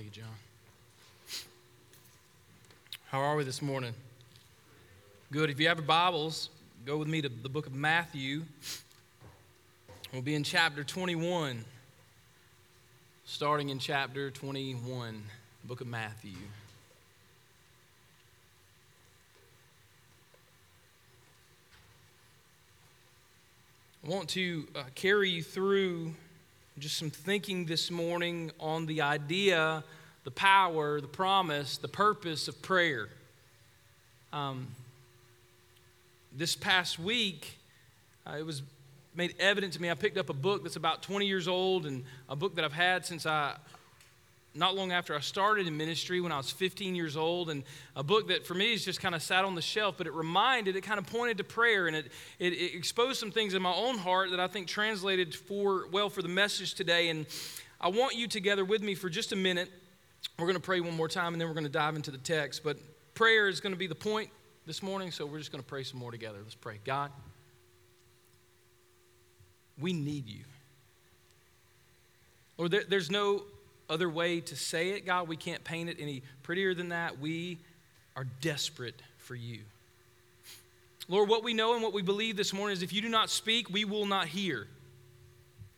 Thank you, John. How are we this morning? Good. If you have your Bibles, go with me to the book of Matthew. We'll be in chapter 21, starting in chapter 21, book of Matthew. I want to uh, carry you through just some thinking this morning on the idea, the power, the promise, the purpose of prayer. Um, this past week, uh, it was made evident to me. I picked up a book that's about 20 years old and a book that I've had since I not long after I started in ministry when I was 15 years old, and a book that for me is just kind of sat on the shelf, but it reminded, it kind of pointed to prayer, and it, it, it, exposed some things in my own heart that I think translated for well for the message today. And I want you together with me for just a minute. We're going to pray one more time, and then we're going to dive into the text. But prayer is going to be the point this morning, so we're just going to pray some more together. Let's pray. God, we need you. Lord, there, there's no other way to say it, God. We can't paint it any prettier than that. We are desperate for you. Lord, what we know and what we believe this morning is if you do not speak, we will not hear.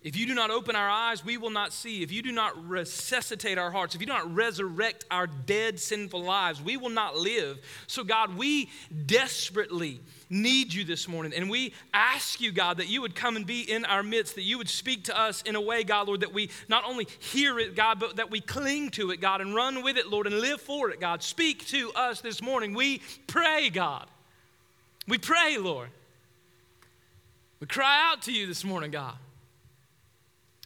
If you do not open our eyes, we will not see. If you do not resuscitate our hearts, if you do not resurrect our dead, sinful lives, we will not live. So, God, we desperately need you this morning. And we ask you, God, that you would come and be in our midst, that you would speak to us in a way, God, Lord, that we not only hear it, God, but that we cling to it, God, and run with it, Lord, and live for it, God. Speak to us this morning. We pray, God. We pray, Lord. We cry out to you this morning, God.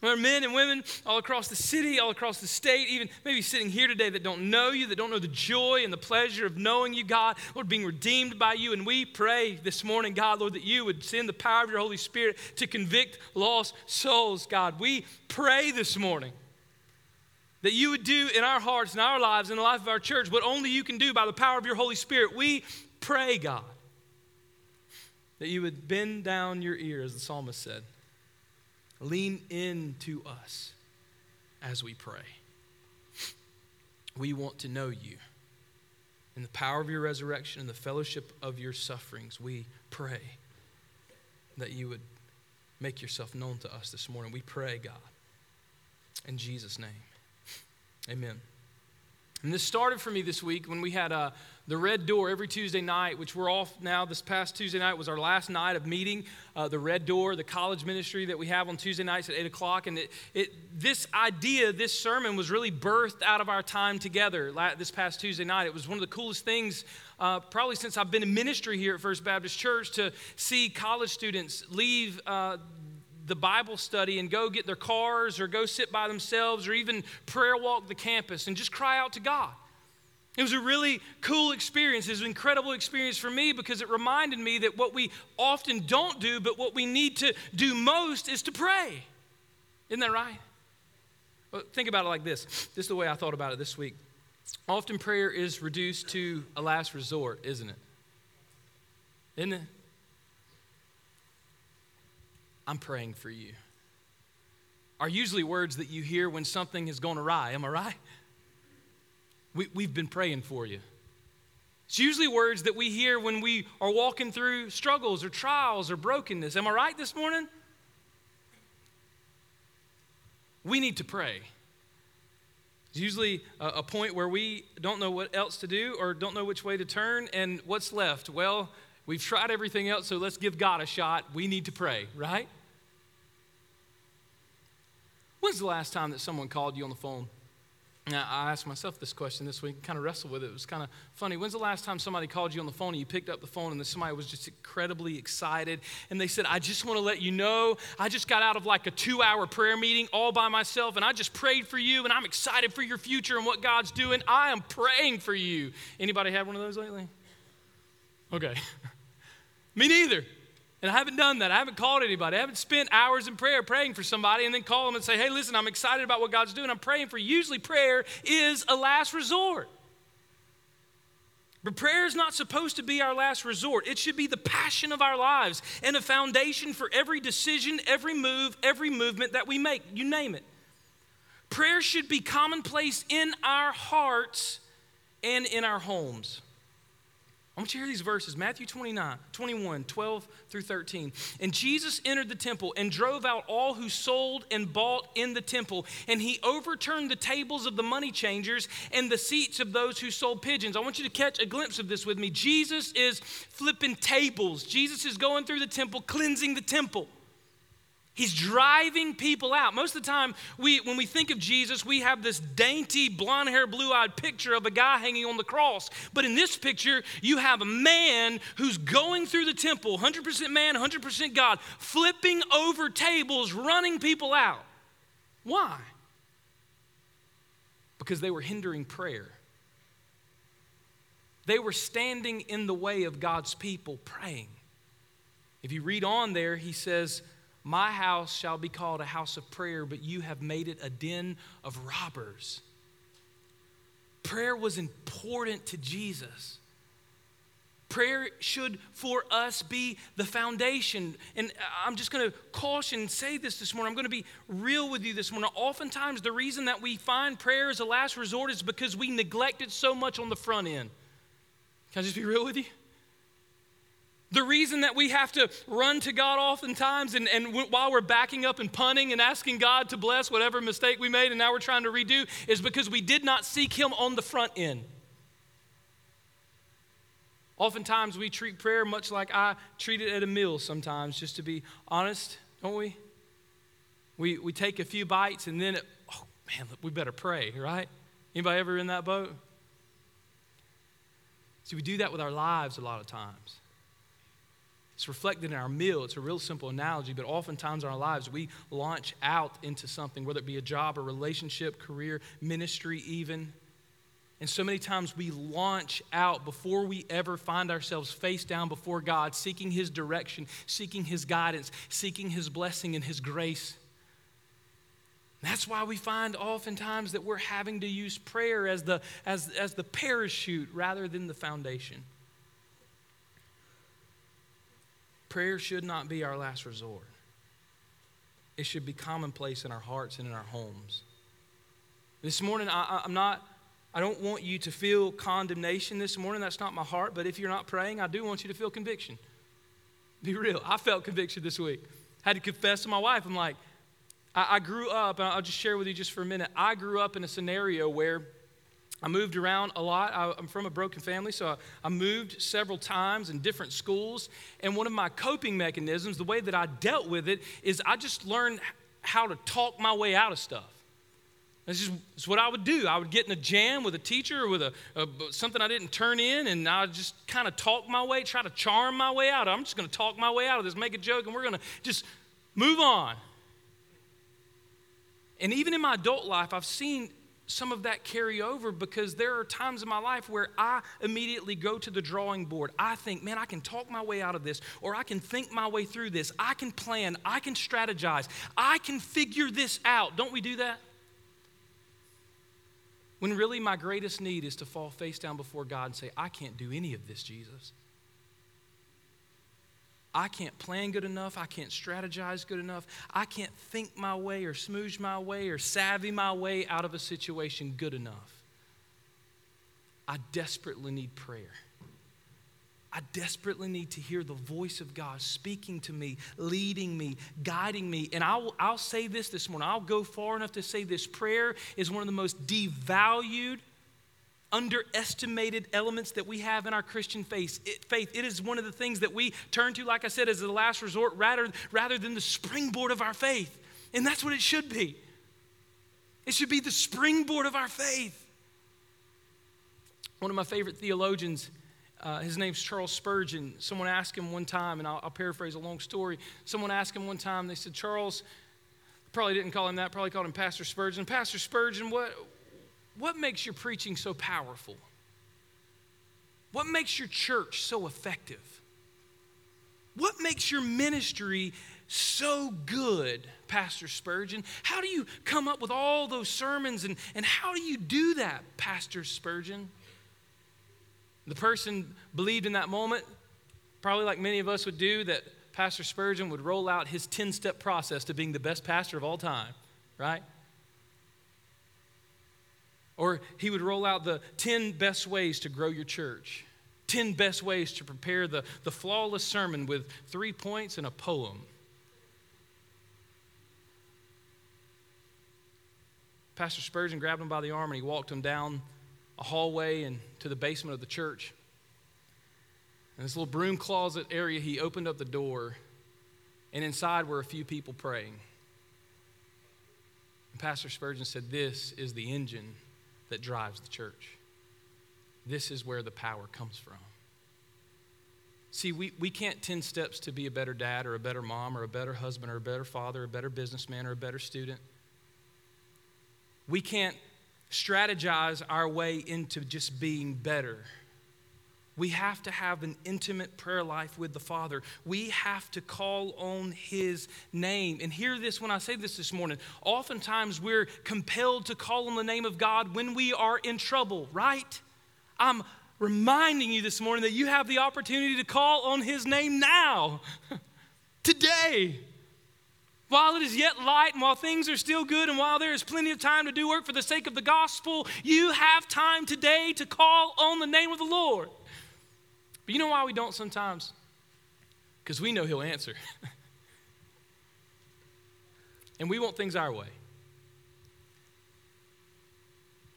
There are men and women all across the city, all across the state, even maybe sitting here today that don't know you, that don't know the joy and the pleasure of knowing you, God, Lord, being redeemed by you. And we pray this morning, God, Lord, that you would send the power of your Holy Spirit to convict lost souls, God. We pray this morning that you would do in our hearts, in our lives, in the life of our church, what only you can do by the power of your Holy Spirit. We pray, God, that you would bend down your ear, as the psalmist said. Lean into us as we pray. We want to know you. In the power of your resurrection and the fellowship of your sufferings, we pray that you would make yourself known to us this morning. We pray, God. In Jesus' name. Amen. And this started for me this week when we had uh, the Red Door every Tuesday night, which we're off now. This past Tuesday night was our last night of meeting. Uh, the Red Door, the college ministry that we have on Tuesday nights at 8 o'clock. And it, it, this idea, this sermon was really birthed out of our time together this past Tuesday night. It was one of the coolest things, uh, probably since I've been in ministry here at First Baptist Church, to see college students leave uh, the Bible study and go get their cars or go sit by themselves or even prayer walk the campus and just cry out to God. It was a really cool experience. It was an incredible experience for me because it reminded me that what we often don't do, but what we need to do most is to pray. Isn't that right? Well, think about it like this. This is the way I thought about it this week. Often prayer is reduced to a last resort, isn't it? Isn't it? I'm praying for you, are usually words that you hear when something has gone awry. Am I right? We, we've been praying for you. It's usually words that we hear when we are walking through struggles or trials or brokenness. Am I right this morning? We need to pray. It's usually a, a, point where we don't know what else to do or don't know which way to turn, and what's left? Well, we've tried everything else, so let's give God a shot. We need to pray, right? When's the last time that someone called you on the phone? Now, I asked myself this question this week, kind of wrestled with it. It was kind of funny. When's the last time somebody called you on the phone and you picked up the phone and somebody was just incredibly excited and they said, I just want to let you know, I just got out of like a two hour prayer meeting all by myself and I just prayed for you and I'm excited for your future and what God's doing. I am praying for you. Anybody had one of those lately? Okay. Me neither. And I haven't done that. I haven't called anybody. I haven't spent hours in prayer praying for somebody and then call them and say, hey, listen, I'm excited about what God's doing. I'm praying for you. Usually, prayer is a last resort. But prayer is not supposed to be our last resort. It should be the passion of our lives and a foundation for every decision, every move, every movement that we make. You name it. Prayer should be commonplace in our hearts and in our homes. I want you to hear these verses Matthew 29, 21, 12 through 13. And Jesus entered the temple and drove out all who sold and bought in the temple. And he overturned the tables of the money changers and the seats of those who sold pigeons. I want you to catch a glimpse of this with me. Jesus is flipping tables, Jesus is going through the temple, cleansing the temple. He's driving people out. Most of the time, we, when we think of Jesus, we have this dainty, blonde hair, blue eyed picture of a guy hanging on the cross. But in this picture, you have a man who's going through the temple, 100% man, 100% God, flipping over tables, running people out. Why? Because they were hindering prayer. They were standing in the way of God's people praying. If you read on there, he says, my house shall be called a house of prayer, but you have made it a den of robbers. Prayer was important to Jesus. Prayer should for us be the foundation. And I'm just going to caution and say this this morning. I'm going to be real with you this morning. Oftentimes, the reason that we find prayer as a last resort is because we neglect it so much on the front end. Can I just be real with you? The reason that we have to run to God oftentimes, and, and while we're backing up and punting and asking God to bless whatever mistake we made and now we're trying to redo, is because we did not seek Him on the front end. Oftentimes we treat prayer much like I treat it at a meal sometimes, just to be honest, don't we? We, we take a few bites and then, it, oh man, we better pray, right? Anybody ever in that boat? See, we do that with our lives a lot of times. It's reflected in our meal. It's a real simple analogy, but oftentimes in our lives, we launch out into something, whether it be a job, a relationship, career, ministry, even. And so many times we launch out before we ever find ourselves face down before God, seeking His direction, seeking His guidance, seeking His blessing and His grace. That's why we find oftentimes that we're having to use prayer as the, as, as the parachute rather than the foundation. Prayer should not be our last resort. It should be commonplace in our hearts and in our homes. This morning, I, am not, I don't want you to feel condemnation this morning. That's not my heart. But if you're not praying, I do want you to feel conviction. Be real. I felt conviction this week. Had to confess to my wife. I'm like, I, I grew up, and I'll just share with you just for a minute. I grew up in a scenario where I moved around a lot. I, am from a broken family, so I, I, moved several times in different schools. And one of my coping mechanisms, the way that I dealt with it, is I just learned how to talk my way out of stuff. This just it's what I would do. I would get in a jam with a teacher or with a, a something I didn't turn in, and I would just kind of talk my way, try to charm my way out. I'm just going to talk my way out of this, make a joke, and we're going to just move on. And even in my adult life, I've seen some of that carry over because there are times in my life where I immediately go to the drawing board. I think, man, I can talk my way out of this, or I can think my way through this. I can plan, I can strategize, I can figure this out. Don't we do that? When really my greatest need is to fall face down before God and say, I can't do any of this, Jesus. I can't plan good enough. I can't strategize good enough. I can't think my way or smooch my way or savvy my way out of a situation good enough. I desperately need prayer. I desperately need to hear the voice of God speaking to me, leading me, guiding me. And I'll, I'll say this this morning. I'll go far enough to say this prayer is one of the most devalued underestimated elements that we have in our Christian faith. It, faith. it is one of the things that we turn to, like I said, as the last resort rather, rather than the springboard of our faith. And that's what it should be. It should be the springboard of our faith. One of my favorite theologians, uh, his name's Charles Spurgeon. Someone asked him one time, and I'll, I'll paraphrase a long story. Someone asked him one time, they said, Charles, probably didn't call him that, probably called him Pastor Spurgeon. Pastor Spurgeon, what, what makes your preaching so powerful? What makes your church so effective? What makes your ministry so good, Pastor Spurgeon? How do you come up with all those sermons and, and how do you do that, Pastor Spurgeon? The person believed in that moment, probably like many of us would do, that Pastor Spurgeon would roll out his 10 step process to being the best pastor of all time, right? Or he would roll out the 10 best ways to grow your church, 10 best ways to prepare the, the flawless sermon with three points and a poem. Pastor Spurgeon grabbed him by the arm and he walked him down a hallway and to the basement of the church. In this little broom closet area, he opened up the door, and inside were a few people praying. And Pastor Spurgeon said, This is the engine that drives the church. This is where the power comes from. See, we, we can't 10 steps to be a better dad or a better mom or a better husband or a better father or a better businessman or a better student. We can't strategize our way into just being better. We have to have an intimate prayer life with the Father. We have to call on His name. And hear this when I say this this morning. Oftentimes we're compelled to call on the name of God when we are in trouble, right? I'm reminding you this morning that you have the opportunity to call on His name now, today. While it is yet light and while things are still good and while there is plenty of time to do work for the sake of the gospel, you have time today to call on the name of the Lord. But you know why we don't sometimes? Because we know He'll answer. and we want things our way.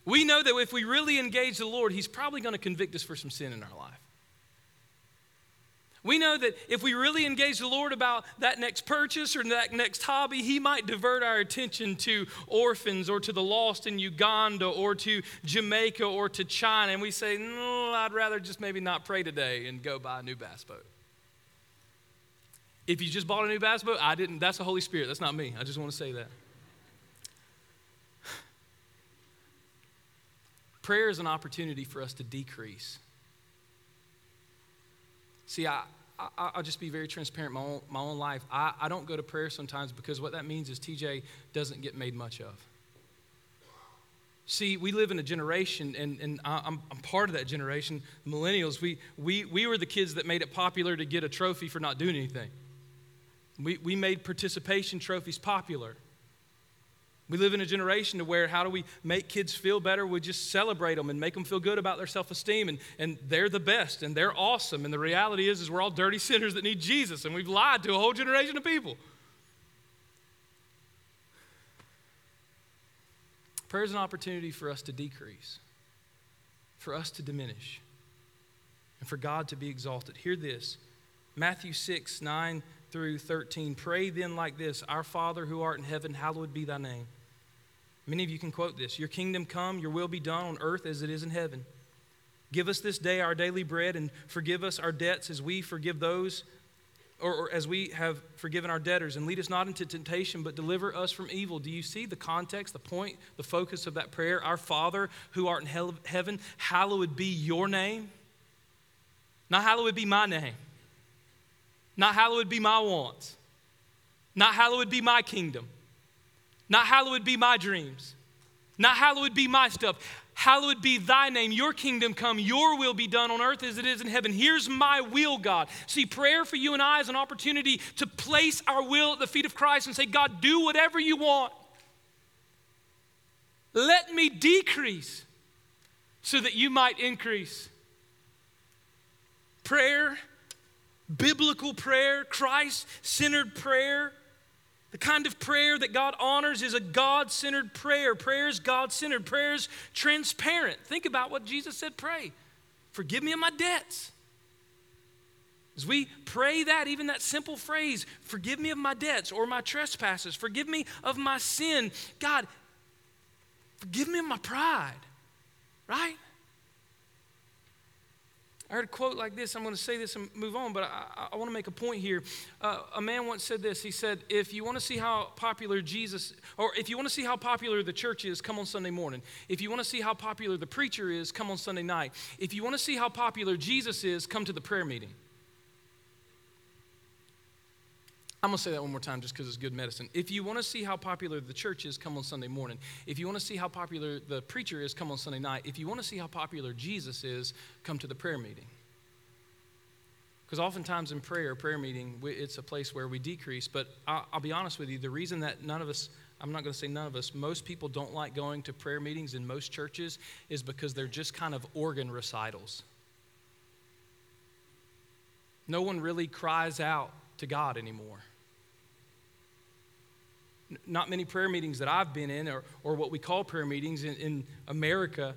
We know that if we really engage the Lord, He's probably going to convict us for some sin in our life. We know that if we really engage the Lord about that next purchase or that next hobby, He might divert our attention to orphans or to the lost in Uganda or to Jamaica or to China. And we say, no, I'd rather just maybe not pray today and go buy a new bass boat. If you just bought a new bass boat, I didn't. That's the Holy Spirit. That's not me. I just want to say that. Prayer is an opportunity for us to decrease See, I, I, will just be very transparent my own, my own life. I, I don't go to prayer sometimes because what that means is TJ doesn't get made much of. See, we live in a generation, and, and I'm, I'm part of that generation, millennials. We, we, we were the kids that made it popular to get a trophy for not doing anything. We, we made participation trophies popular. We live in a generation to where how do we make kids feel better? We just celebrate them and make them feel good about their self-esteem and, and they're the best and they're awesome. And the reality is, is we're all dirty sinners that need Jesus and we've lied to a whole generation of people. Prayer is an opportunity for us to decrease, for us to diminish, and for God to be exalted. Hear this Matthew 6, 9 through 13. Pray then like this Our Father who art in heaven, hallowed be thy name. Many of you can quote this Your kingdom come, your will be done on earth as it is in heaven. Give us this day our daily bread and forgive us our debts as we forgive those, or, or, as we have forgiven our debtors. And lead us not into temptation, but deliver us from evil. Do you see the context, the point, the focus of that prayer? Our Father who art in hell, heaven, hallowed be your name. Not hallowed be my name. Not hallowed be my wants. Not hallowed be my kingdom. Not hallowed be my dreams. Not hallowed be my stuff. Hallowed be thy name, your kingdom come, your will be done on earth as it is in heaven. Here's my will, God. See, prayer for you and I is an opportunity to place our will at the feet of Christ and say, God, do whatever you want. Let me decrease so that you might increase. Prayer, biblical prayer, Christ centered prayer the kind of prayer that God honors is a God centered prayer. Prayer is God centered. Prayer is transparent. Think about what Jesus said pray. Forgive me of my debts. As we pray that, even that simple phrase, forgive me of my debts or my trespasses, forgive me of my sin, God, forgive me of my pride, right? I heard a quote like this. I'm going to say this and move on, but I, I want to make a point here. Uh, a man once said this. He said, If you want to see how popular Jesus, or if you want to see how popular the church is, come on Sunday morning. If you want to see how popular the preacher is, come on Sunday night. If you want to see how popular Jesus is, come to the prayer meeting. I'm going to say that one more time just because it's good medicine. If you want to see how popular the church is, come on Sunday morning. If you want to see how popular the preacher is, come on Sunday night. If you want to see how popular Jesus is, come to the prayer meeting. Because oftentimes in prayer, prayer meeting, it's a place where we decrease. But I'll, be honest with you, the reason that none of us I'm not going to say none of us, most people don't like going to prayer meetings in most churches is because they're just kind of organ recitals. No one really cries out to God anymore. Not many prayer meetings that I've been in, or, or what we call prayer meetings in, in America,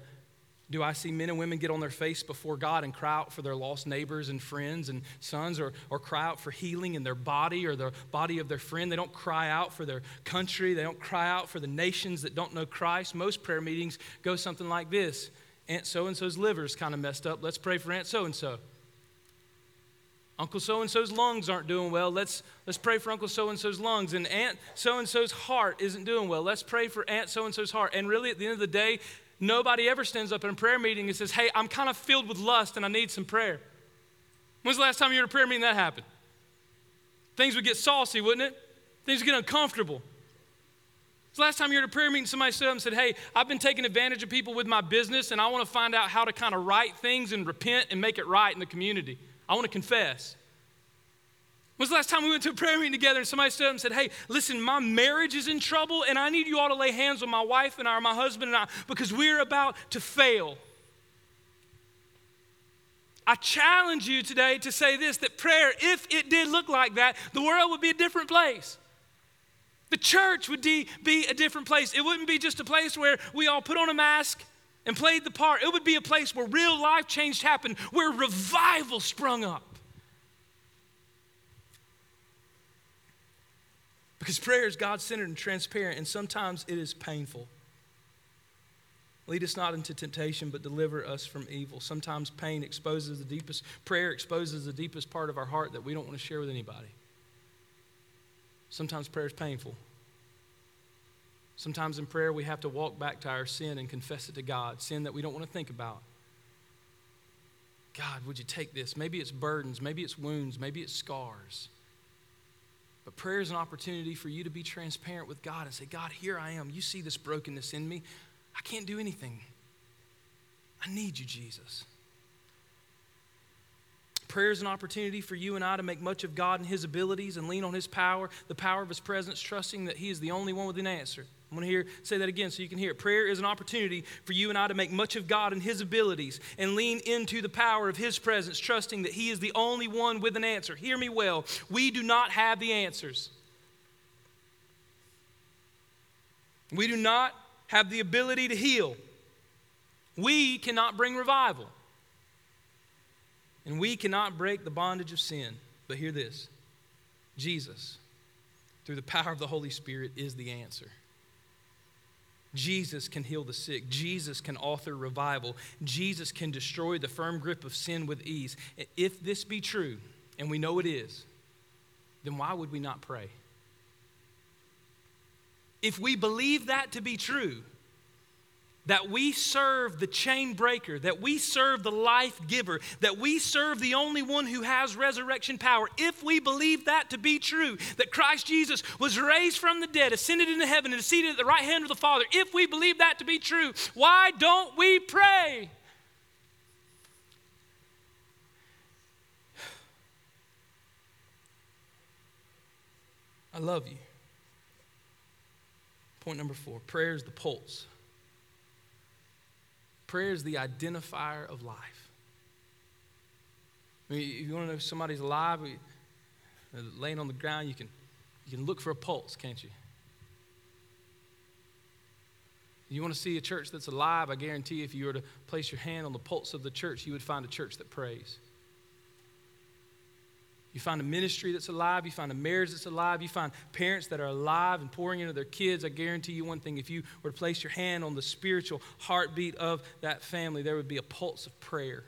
do I see men and women get on their face before God and cry out for their lost neighbors and friends and sons or, or cry out for healing in their body or the body of their friend? They don't cry out for their country. They don't cry out for the nations that don't know Christ. Most prayer meetings go something like this Aunt so and so's liver's kind of messed up. Let's pray for Aunt so and so. Uncle so and so's lungs aren't doing well. Let's, let's pray for Uncle so and so's lungs. And Aunt so and so's heart isn't doing well. Let's pray for Aunt so and so's heart. And really, at the end of the day, Nobody ever stands up in a prayer meeting and says, Hey, I'm kind of filled with lust and I need some prayer. When's the last time you were at a prayer meeting that happened? Things would get saucy, wouldn't it? Things would get uncomfortable. It's the last time you were at a prayer meeting, somebody stood up and said, Hey, I've been taking advantage of people with my business and I want to find out how to kind of right things and repent and make it right in the community. I want to confess. When's the last time we went to a prayer meeting together and somebody stood up and said, Hey, listen, my marriage is in trouble and I need you all to lay hands on my wife and I, or my husband and I, because we're about to fail? I challenge you today to say this that prayer, if it did look like that, the world would be a different place. The church would be a different place. It wouldn't be just a place where we all put on a mask and played the part. It would be a place where real life change happened, where revival sprung up. Because prayer is God centered and transparent, and sometimes it is painful. Lead us not into temptation, but deliver us from evil. Sometimes pain exposes the deepest, prayer exposes the deepest part of our heart that we don't want to share with anybody. Sometimes prayer is painful. Sometimes in prayer, we have to walk back to our sin and confess it to God, sin that we don't want to think about. God, would you take this? Maybe it's burdens, maybe it's wounds, maybe it's scars. But prayer is an opportunity for you to be transparent with God and say, God, here I am. You see this brokenness in me. I can't do anything. I need you, Jesus. Prayer is an opportunity for you and I to make much of God and His abilities and lean on His power, the power of His presence, trusting that He is the only one with an answer. I'm going to hear say that again so you can hear it. Prayer is an opportunity for you and I to make much of God and his abilities and lean into the power of his presence, trusting that he is the only one with an answer. Hear me well. We do not have the answers. We do not have the ability to heal. We cannot bring revival. And we cannot break the bondage of sin. But hear this Jesus, through the power of the Holy Spirit, is the answer. Jesus can heal the sick. Jesus can author revival. Jesus can destroy the firm grip of sin with ease. If this be true, and we know it is, then why would we not pray? If we believe that to be true, that we serve the chain breaker, that we serve the life giver, that we serve the only one who has resurrection power, if we believe that to be true, that Christ Jesus was raised from the dead, ascended into heaven, and is seated at the right hand of the Father, if we believe that to be true, why don't we pray? I love you. Point number four prayer is the pulse Prayer is the identifier of life. I mean, if you want to know if somebody's alive, uh, laying on the ground, you can, you can look for a pulse, can't you? You want to see a church that's alive, I guarantee if you were to place your hand on the pulse of the church, you would find a church that prays. You find a ministry that's alive. You find a marriage that's alive. You find parents that are alive and pouring into their kids. I guarantee you one thing if you were to place your hand on the spiritual heartbeat of that family, there would be a pulse of prayer.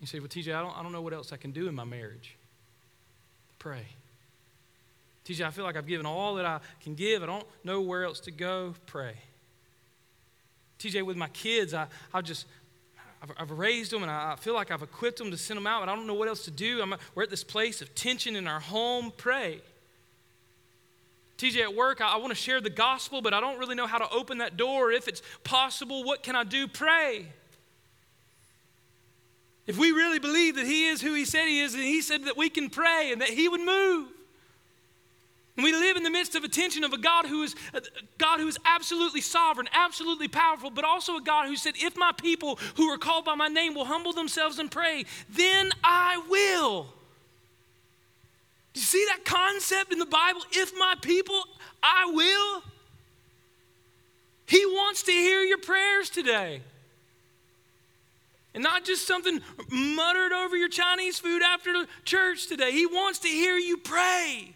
You say, Well, TJ, I don't, I don't know what else I can do in my marriage. Pray. TJ, I feel like I've given all that I can give. I don't know where else to go. Pray. TJ, with my kids, I, I just I've, I've raised them and I feel like I've equipped them to send them out, but I don't know what else to do. I'm, we're at this place of tension in our home. Pray. TJ, at work, I, I want to share the gospel, but I don't really know how to open that door. If it's possible, what can I do? Pray. If we really believe that He is who He said He is, and He said that we can pray and that He would move, And we live in the midst of a tension of a God who is God who is absolutely sovereign, absolutely powerful, but also a God who said, "If my people who are called by my name will humble themselves and pray, then I will." Do you see that concept in the Bible? If my people, I will. He wants to hear your prayers today. And not just something muttered over your Chinese food after church today. He wants to hear you pray.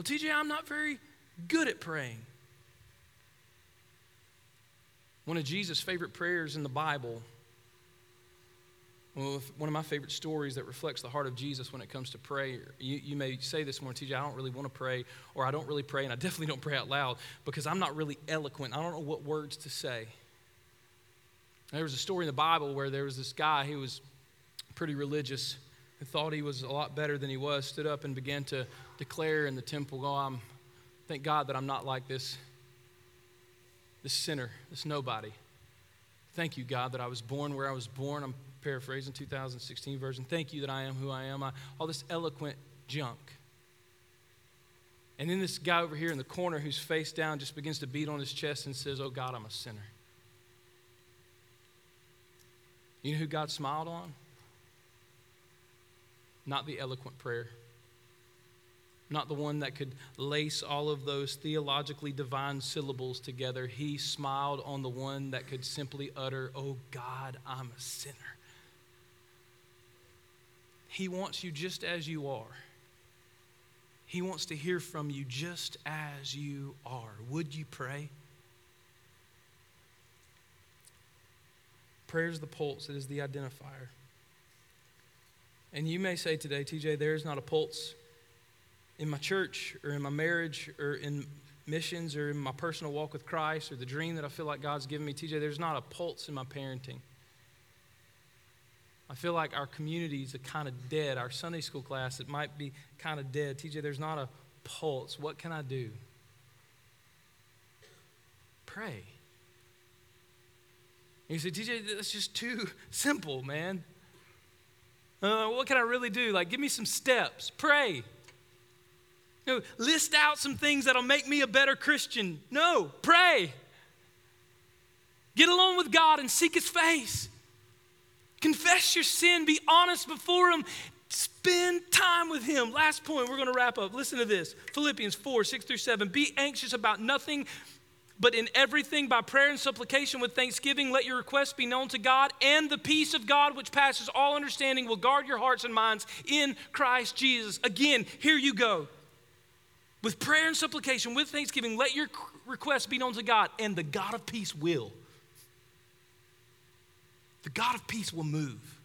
Well, TJ, I'm not very good at praying. One of Jesus' favorite prayers in the Bible one of my favorite stories that reflects the heart of Jesus when it comes to prayer. You, you may say this morning, TJ, I don't really want to pray, or I don't really pray, and I definitely don't pray out loud because I'm not really eloquent. I don't know what words to say. There was a story in the Bible where there was this guy who was pretty religious and thought he was a lot better than he was, stood up and began to declare in the temple, Oh, I'm, thank God that I'm not like this, this sinner, this nobody. Thank you, God, that I was born where I was born. I'm paraphrasing 2016 version. Thank you that I am who I am. I, all this eloquent junk. And then this guy over here in the corner who's face down just begins to beat on his chest and says, Oh God, I'm a sinner. You know who God smiled on? Not the eloquent prayer not the one that could lace all of those theologically divine syllables together. He smiled on the one that could simply utter, Oh God, I'm a sinner. He wants you just as you are. He wants to hear from you just as you are. Would you pray? Prayer is the pulse, it is the identifier. And you may say today, TJ, there is not a pulse in my church or in my marriage or in missions or in my personal walk with Christ or the dream that I feel like God's given me, TJ, there's not a pulse in my parenting. I feel like our communities are kind of dead. Our Sunday school class, it might be kind of dead. TJ, there's not a pulse. What can I do? Pray. And you say, TJ, that's just too simple, man. Uh, what can I really do? Like, give me some steps. Pray. You know, list out some things that'll make me a better Christian. No, pray. Get alone with God and seek His face. Confess your sin, be honest before Him, spend time with Him. Last point, we're going to wrap up. Listen to this Philippians 4 6 through 7. Be anxious about nothing, but in everything by prayer and supplication with thanksgiving, let your requests be known to God, and the peace of God, which passes all understanding, will guard your hearts and minds in Christ Jesus. Again, here you go. With prayer and supplication, with thanksgiving, let your requests be known to God, and the God of peace will. The God of peace will move.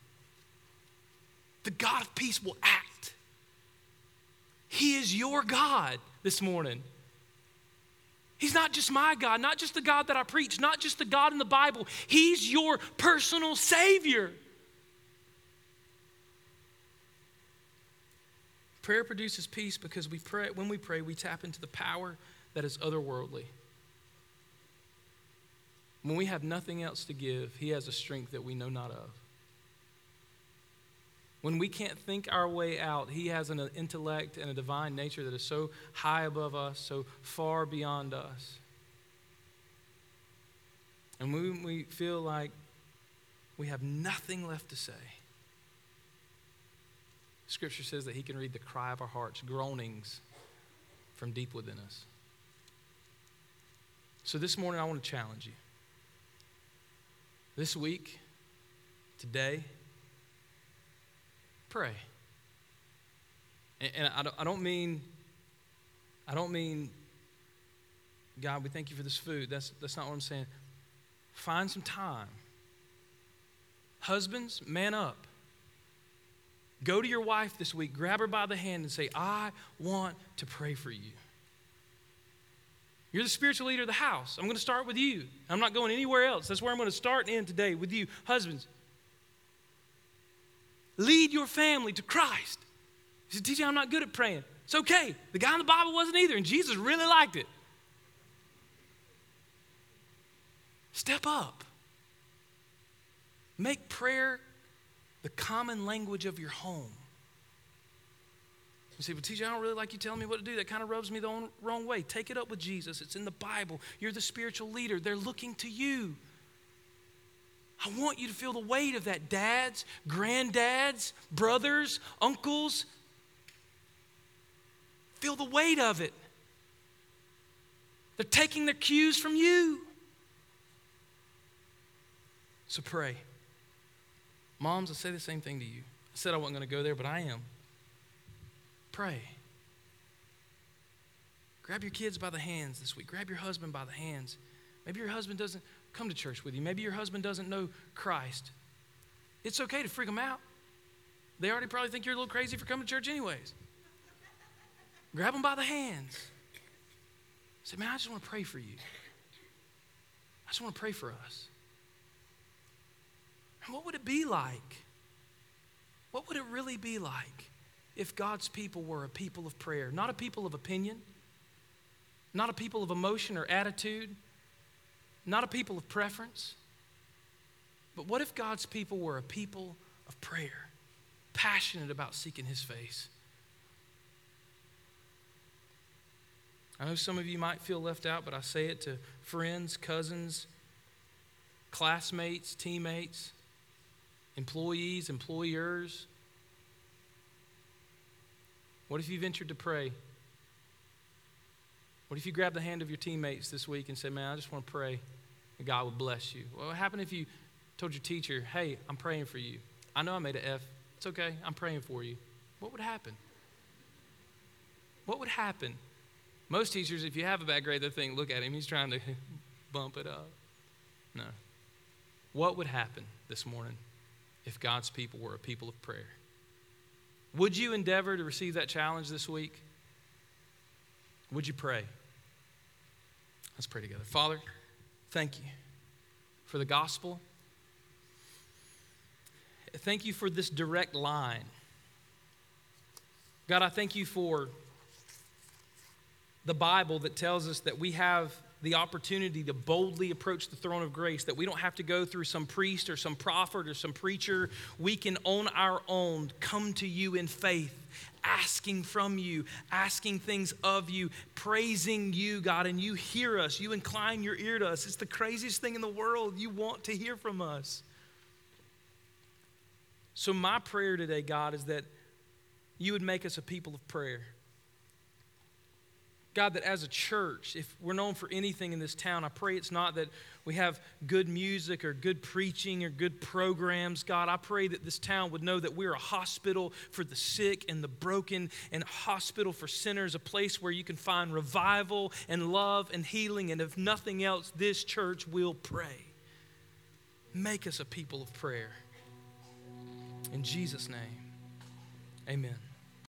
The God of peace will act. He is your God this morning. He's not just my God, not just the God that I preach, not just the God in the Bible. He's your personal Savior. Prayer produces peace because we pray, when we pray, we tap into the power that is otherworldly. When we have nothing else to give, He has a strength that we know not of. When we can't think our way out, He has an uh, intellect and a divine nature that is so high above us, so far beyond us. And when we feel like we have nothing left to say, Scripture says that He can read the cry of our hearts, groanings from deep within us. So this morning, I want to challenge you. This week, today, pray. And, I, don't, I don't mean, I don't mean, God, we thank you for this food. That's, that's not what I'm saying. Find some time. Husbands, man up. Go to your wife this week, grab her by the hand, and say, I want to pray for you. You're the spiritual leader of the house. I'm going to start with you. I'm not going anywhere else. That's where I'm going to start and end today with you. Husbands, lead your family to Christ. He said, TJ, I'm not good at praying. It's okay. The guy in the Bible wasn't either, and Jesus really liked it. Step up. Make prayer the common language of your home. You say, well, TJ, I don't really like you telling me what to do. That kind of rubs me the wrong way. Take it up with Jesus. It's in the Bible. You're the spiritual leader. They're looking to you. I want you to feel the weight of that, dads, granddads, brothers, uncles. Feel the weight of it. They're taking their cues from you. So pray. Moms, I say the same thing to you. I said I wasn't going to go there, but I am. Pray. Grab your kids by the hands this week. Grab your husband by the hands. Maybe your husband doesn't come to church with you. Maybe your husband doesn't know Christ. It's okay to freak them out. They already probably think you're a little crazy for coming to church, anyways. Grab them by the hands. Say, man, I just want to pray for you. I just want to pray for us. And what would it be like? What would it really be like if God's people were a people of prayer, not a people of opinion, not a people of emotion or attitude, not a people of preference? But what if God's people were a people of prayer, passionate about seeking His face? I know some of you might feel left out, but I say it to friends, cousins, classmates, teammates, employees, employers. What if you ventured to pray? What if you grabbed the hand of your teammates this week and said, Man, I just want to pray and God would bless you? What would happen if you told your teacher, Hey, I'm praying for you? I know I made an F. It's okay. I'm praying for you. What would happen? What would happen? Most teachers, if you have a bad grade, they think, Look at him. He's trying to bump it up. No. What would happen this morning if God's people were a people of prayer? Would you endeavor to receive that challenge this week? Would you pray? Let's pray together. Father, thank you for the gospel. Thank you for this direct line. God, I thank you for the Bible that tells us that we have the opportunity to boldly approach the throne of grace, that we don't have to go through some priest or some prophet or some preacher. We can, on our own, come to you in faith, asking from you, asking things of you, praising you, God, and you hear us. You incline your ear to us. It's the craziest thing in the world. You want to hear from us. So, my prayer today, God, is that you would make us a people of prayer. God, that as a church, if we're known for anything in this town, I pray it's not that we have good music or good preaching or good programs. God, I pray that this town would know that we're a hospital for the sick and the broken and a hospital for sinners, a place where you can find revival and love and healing. And if nothing else, this church will pray. Make us a people of prayer. In Jesus' name, amen.